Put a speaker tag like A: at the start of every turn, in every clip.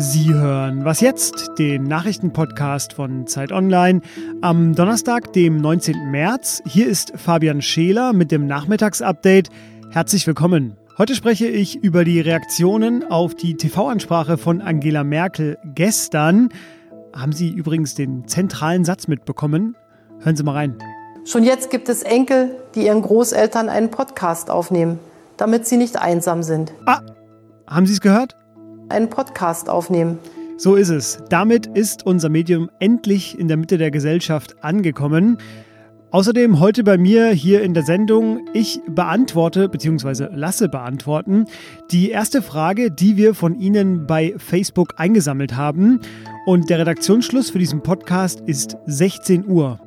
A: Sie hören Was jetzt? Den Nachrichtenpodcast von Zeit Online am Donnerstag, dem 19. März. Hier ist Fabian Scheler mit dem Nachmittagsupdate. Herzlich willkommen. Heute spreche ich über die Reaktionen auf die TV-Ansprache von Angela Merkel gestern. Haben Sie übrigens den zentralen Satz mitbekommen? Hören Sie mal rein.
B: Schon jetzt gibt es Enkel, die ihren Großeltern einen Podcast aufnehmen, damit sie nicht einsam sind.
A: Ah, haben Sie es gehört?
B: Einen Podcast aufnehmen.
A: So ist es. Damit ist unser Medium endlich in der Mitte der Gesellschaft angekommen. Außerdem heute bei mir hier in der Sendung, ich beantworte bzw. lasse beantworten die erste Frage, die wir von Ihnen bei Facebook eingesammelt haben. Und der Redaktionsschluss für diesen Podcast ist 16 Uhr.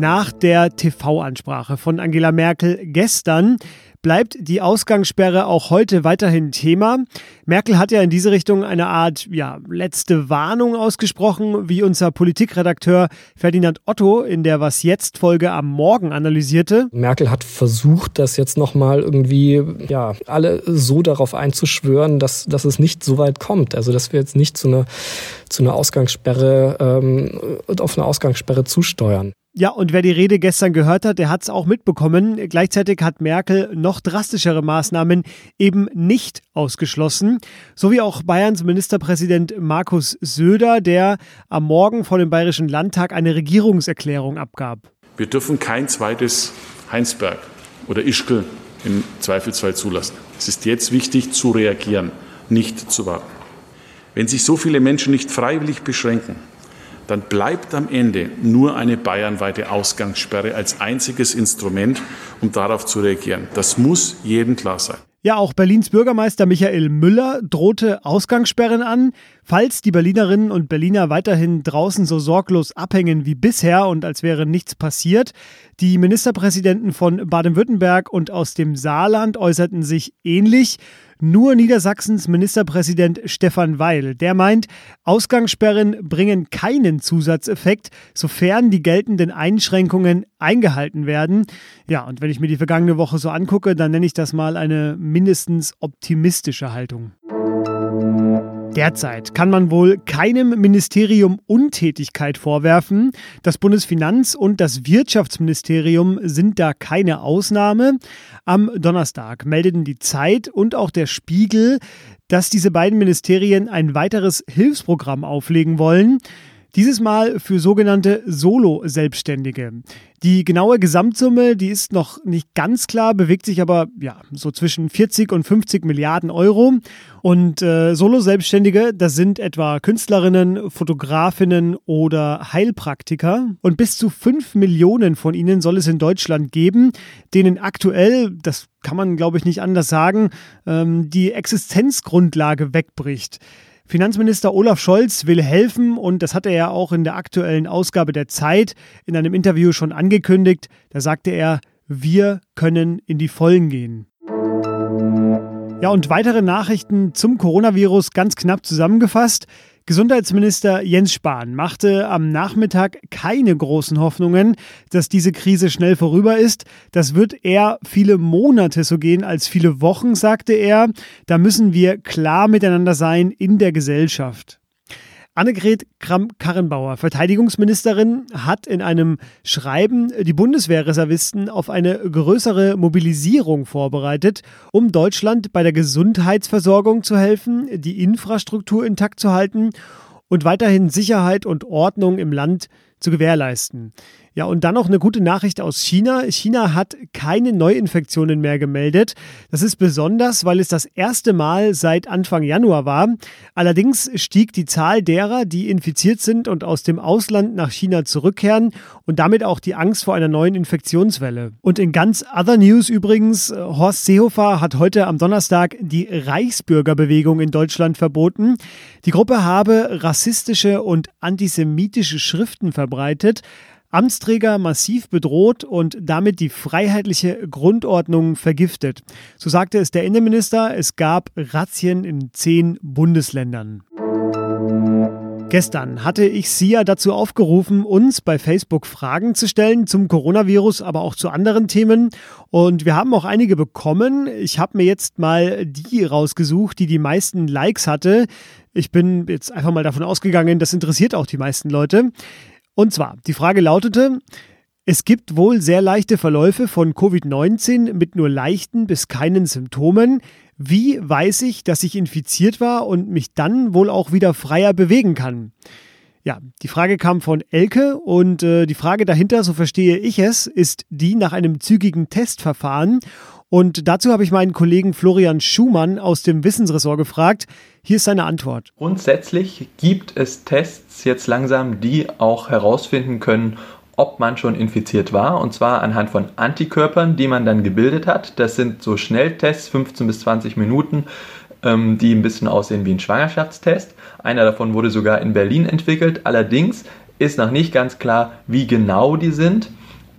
A: Nach der TV-Ansprache von Angela Merkel gestern bleibt die Ausgangssperre auch heute weiterhin Thema. Merkel hat ja in diese Richtung eine Art ja, letzte Warnung ausgesprochen, wie unser Politikredakteur Ferdinand Otto in der Was jetzt Folge am Morgen analysierte.
C: Merkel hat versucht, das jetzt nochmal irgendwie ja, alle so darauf einzuschwören, dass, dass es nicht so weit kommt. Also dass wir jetzt nicht zu einer, zu einer Ausgangssperre ähm, auf eine Ausgangssperre zusteuern.
A: Ja, und wer die Rede gestern gehört hat, der hat es auch mitbekommen. Gleichzeitig hat Merkel noch drastischere Maßnahmen eben nicht ausgeschlossen. So wie auch Bayerns Ministerpräsident Markus Söder, der am Morgen vor dem Bayerischen Landtag eine Regierungserklärung abgab.
D: Wir dürfen kein zweites Heinsberg oder Ischgl im Zweifelsfall zulassen. Es ist jetzt wichtig zu reagieren, nicht zu warten. Wenn sich so viele Menschen nicht freiwillig beschränken, dann bleibt am Ende nur eine bayernweite Ausgangssperre als einziges Instrument, um darauf zu reagieren. Das muss jedem klar sein.
A: Ja, auch Berlins Bürgermeister Michael Müller drohte Ausgangssperren an, falls die Berlinerinnen und Berliner weiterhin draußen so sorglos abhängen wie bisher und als wäre nichts passiert. Die Ministerpräsidenten von Baden-Württemberg und aus dem Saarland äußerten sich ähnlich. Nur Niedersachsens Ministerpräsident Stefan Weil, der meint, Ausgangssperren bringen keinen Zusatzeffekt, sofern die geltenden Einschränkungen eingehalten werden. Ja, und wenn ich mir die vergangene Woche so angucke, dann nenne ich das mal eine mindestens optimistische Haltung. Derzeit kann man wohl keinem Ministerium Untätigkeit vorwerfen. Das Bundesfinanz- und das Wirtschaftsministerium sind da keine Ausnahme. Am Donnerstag meldeten die Zeit und auch der Spiegel, dass diese beiden Ministerien ein weiteres Hilfsprogramm auflegen wollen. Dieses Mal für sogenannte Solo-Selbstständige. Die genaue Gesamtsumme, die ist noch nicht ganz klar, bewegt sich aber ja so zwischen 40 und 50 Milliarden Euro. Und äh, Solo-Selbstständige, das sind etwa Künstlerinnen, Fotografinnen oder Heilpraktiker. Und bis zu 5 Millionen von ihnen soll es in Deutschland geben, denen aktuell, das kann man glaube ich nicht anders sagen, ähm, die Existenzgrundlage wegbricht. Finanzminister Olaf Scholz will helfen und das hat er ja auch in der aktuellen Ausgabe der Zeit in einem Interview schon angekündigt. Da sagte er, wir können in die Vollen gehen. Ja, und weitere Nachrichten zum Coronavirus ganz knapp zusammengefasst. Gesundheitsminister Jens Spahn machte am Nachmittag keine großen Hoffnungen, dass diese Krise schnell vorüber ist. Das wird eher viele Monate so gehen als viele Wochen, sagte er. Da müssen wir klar miteinander sein in der Gesellschaft. Annegret Kramp-Karrenbauer, Verteidigungsministerin, hat in einem Schreiben die Bundeswehrreservisten auf eine größere Mobilisierung vorbereitet, um Deutschland bei der Gesundheitsversorgung zu helfen, die Infrastruktur intakt zu halten und weiterhin Sicherheit und Ordnung im Land zu gewährleisten. Ja, und dann noch eine gute Nachricht aus China. China hat keine Neuinfektionen mehr gemeldet. Das ist besonders, weil es das erste Mal seit Anfang Januar war. Allerdings stieg die Zahl derer, die infiziert sind und aus dem Ausland nach China zurückkehren und damit auch die Angst vor einer neuen Infektionswelle. Und in ganz other News übrigens, Horst Seehofer hat heute am Donnerstag die Reichsbürgerbewegung in Deutschland verboten. Die Gruppe habe rassistische und antisemitische Schriften verbreitet. Amtsträger massiv bedroht und damit die freiheitliche Grundordnung vergiftet. So sagte es der Innenminister, es gab Razzien in zehn Bundesländern. Gestern hatte ich Sie ja dazu aufgerufen, uns bei Facebook Fragen zu stellen zum Coronavirus, aber auch zu anderen Themen. Und wir haben auch einige bekommen. Ich habe mir jetzt mal die rausgesucht, die die meisten Likes hatte. Ich bin jetzt einfach mal davon ausgegangen, das interessiert auch die meisten Leute. Und zwar, die Frage lautete, es gibt wohl sehr leichte Verläufe von Covid-19 mit nur leichten bis keinen Symptomen. Wie weiß ich, dass ich infiziert war und mich dann wohl auch wieder freier bewegen kann? Ja, die Frage kam von Elke und äh, die Frage dahinter, so verstehe ich es, ist die nach einem zügigen Testverfahren. Und dazu habe ich meinen Kollegen Florian Schumann aus dem Wissensressort gefragt. Hier ist seine Antwort.
E: Grundsätzlich gibt es Tests jetzt langsam, die auch herausfinden können, ob man schon infiziert war, und zwar anhand von Antikörpern, die man dann gebildet hat. Das sind so Schnelltests, 15 bis 20 Minuten, ähm, die ein bisschen aussehen wie ein Schwangerschaftstest. Einer davon wurde sogar in Berlin entwickelt. Allerdings ist noch nicht ganz klar, wie genau die sind.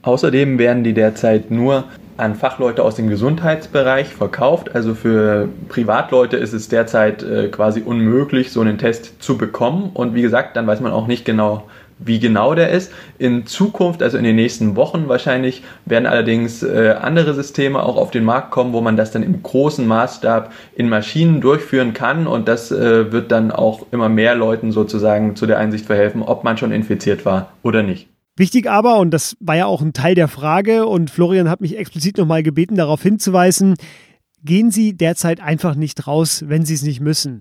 E: Außerdem werden die derzeit nur an Fachleute aus dem Gesundheitsbereich verkauft. Also für Privatleute ist es derzeit äh, quasi unmöglich, so einen Test zu bekommen. Und wie gesagt, dann weiß man auch nicht genau, wie genau der ist. In Zukunft, also in den nächsten Wochen wahrscheinlich, werden allerdings äh, andere Systeme auch auf den Markt kommen, wo man das dann im großen Maßstab in Maschinen durchführen kann und das äh, wird dann auch immer mehr Leuten sozusagen zu der Einsicht verhelfen, ob man schon infiziert war oder nicht.
A: Wichtig aber, und das war ja auch ein Teil der Frage, und Florian hat mich explizit nochmal gebeten, darauf hinzuweisen, gehen Sie derzeit einfach nicht raus, wenn Sie es nicht müssen.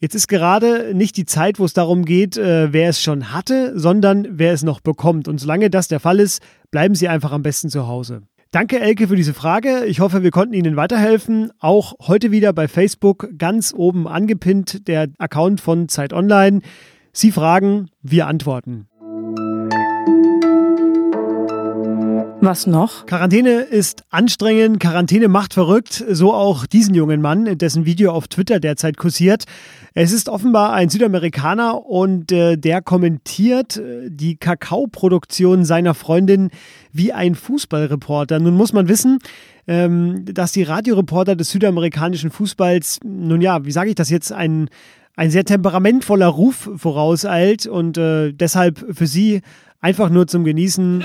A: Jetzt ist gerade nicht die Zeit, wo es darum geht, äh, wer es schon hatte, sondern wer es noch bekommt. Und solange das der Fall ist, bleiben Sie einfach am besten zu Hause. Danke, Elke, für diese Frage. Ich hoffe, wir konnten Ihnen weiterhelfen. Auch heute wieder bei Facebook ganz oben angepinnt der Account von Zeit Online. Sie fragen, wir antworten.
F: Was noch?
A: Quarantäne ist anstrengend, Quarantäne macht verrückt, so auch diesen jungen Mann, dessen Video auf Twitter derzeit kursiert. Es ist offenbar ein Südamerikaner und äh, der kommentiert äh, die Kakaoproduktion seiner Freundin wie ein Fußballreporter. Nun muss man wissen, ähm, dass die Radioreporter des südamerikanischen Fußballs, nun ja, wie sage ich das jetzt, ein, ein sehr temperamentvoller Ruf vorauseilt und äh, deshalb für sie einfach nur zum Genießen.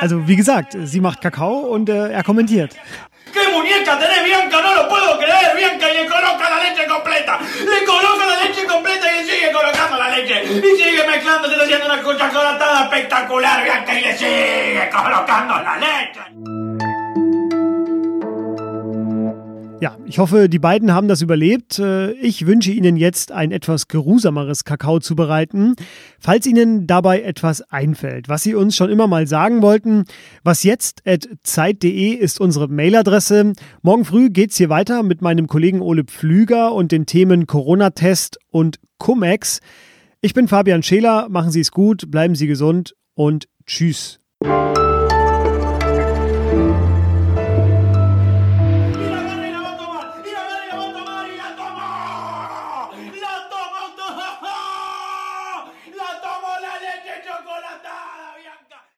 A: Also wie gesagt, sie macht Kakao und äh, er kommentiert. Ja, ich hoffe, die beiden haben das überlebt. Äh, ich wünsche Ihnen jetzt ein etwas geruhsameres Kakao zu bereiten. Falls Ihnen dabei etwas einfällt, was Sie uns schon immer mal sagen wollten, was jetzt zeit.de ist unsere Mailadresse. Morgen früh geht's hier weiter mit meinem Kollegen Ole Pflüger und den Themen Corona-Test und Cum-Ex. Ich bin Fabian Scheler, machen Sie es gut, bleiben Sie gesund und tschüss.